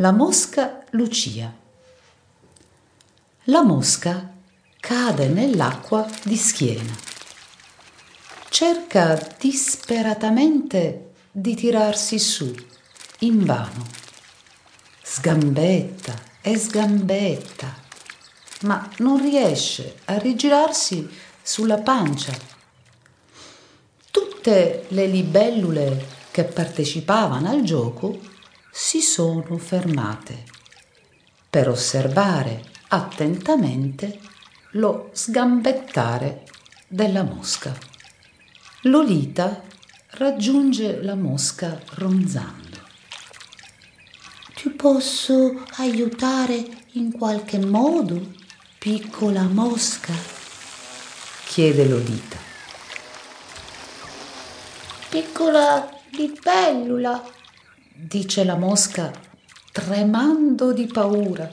La mosca Lucia. La mosca cade nell'acqua di schiena. Cerca disperatamente di tirarsi su, invano. Sgambetta e sgambetta, ma non riesce a rigirarsi sulla pancia. Tutte le libellule che partecipavano al gioco si sono fermate per osservare attentamente lo sgambettare della mosca. Lolita raggiunge la mosca ronzando. Ti posso aiutare in qualche modo, piccola mosca? chiede Lolita. Piccola libellula, dice la mosca tremando di paura.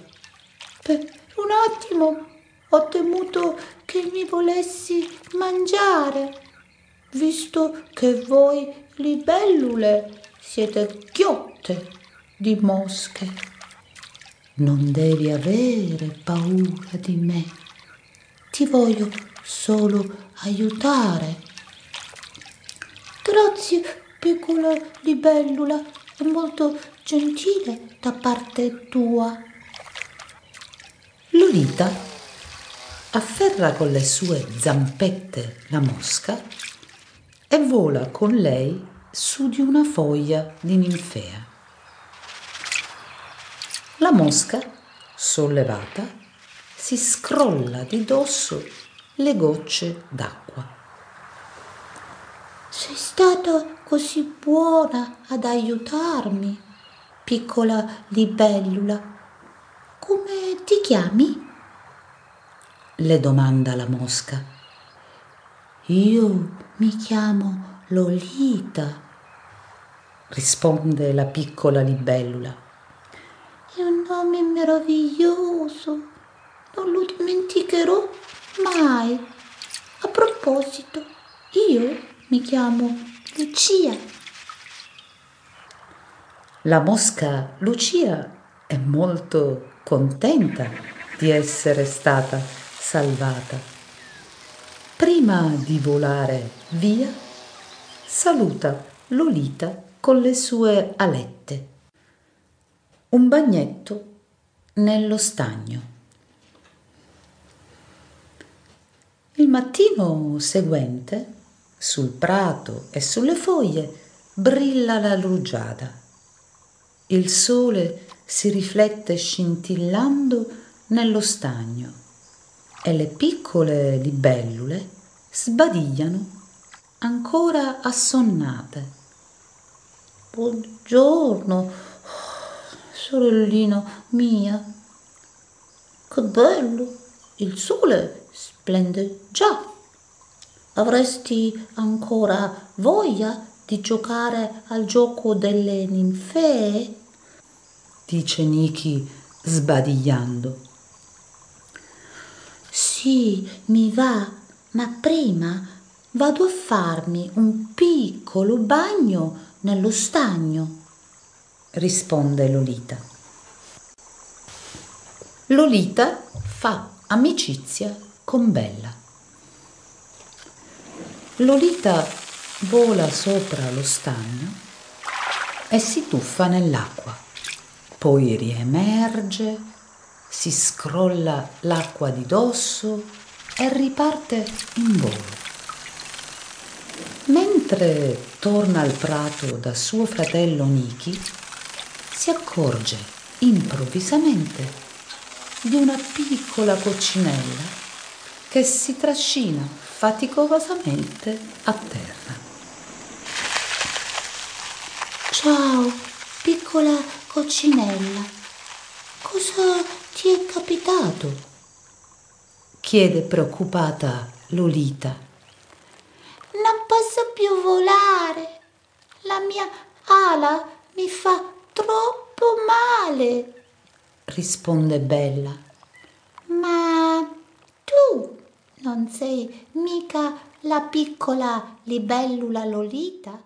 Per un attimo ho temuto che mi volessi mangiare, visto che voi libellule siete ghiotte di mosche. Non devi avere paura di me. Ti voglio solo aiutare. Grazie, piccola libellula, è molto gentile da parte tua. Lolita afferra con le sue zampette la mosca e vola con lei su di una foglia di ninfea. La mosca, sollevata, si scrolla di dosso le gocce d'acqua. Sei stata così buona ad aiutarmi, piccola libellula. Come ti chiami? le domanda la mosca. Io mi chiamo Lolita, risponde la piccola libellula. È un nome meraviglioso, non lo dimenticherò mai. A proposito, io mi chiamo Lucia. La mosca Lucia è molto contenta di essere stata salvata. Prima di volare via, saluta Lolita con le sue alette. Un bagnetto nello stagno. Il mattino seguente sul prato e sulle foglie brilla la rugiada. Il sole si riflette scintillando nello stagno e le piccole libellule sbadigliano ancora assonnate. Buongiorno, sorellina mia. Che bello, il sole splende già. Avresti ancora voglia di giocare al gioco delle ninfee? dice Niki sbadigliando. Sì, mi va, ma prima vado a farmi un piccolo bagno nello stagno, risponde Lolita. Lolita fa amicizia con Bella. Lolita vola sopra lo stagno e si tuffa nell'acqua. Poi riemerge, si scrolla l'acqua di dosso e riparte in volo. Mentre torna al prato da suo fratello Niki, si accorge improvvisamente di una piccola coccinella che si trascina faticosamente a terra. Ciao, piccola coccinella. Cosa ti è capitato? chiede preoccupata Lolita. Non posso più volare. La mia ala mi fa troppo male, risponde Bella. non sei mica la piccola libellula Lolita?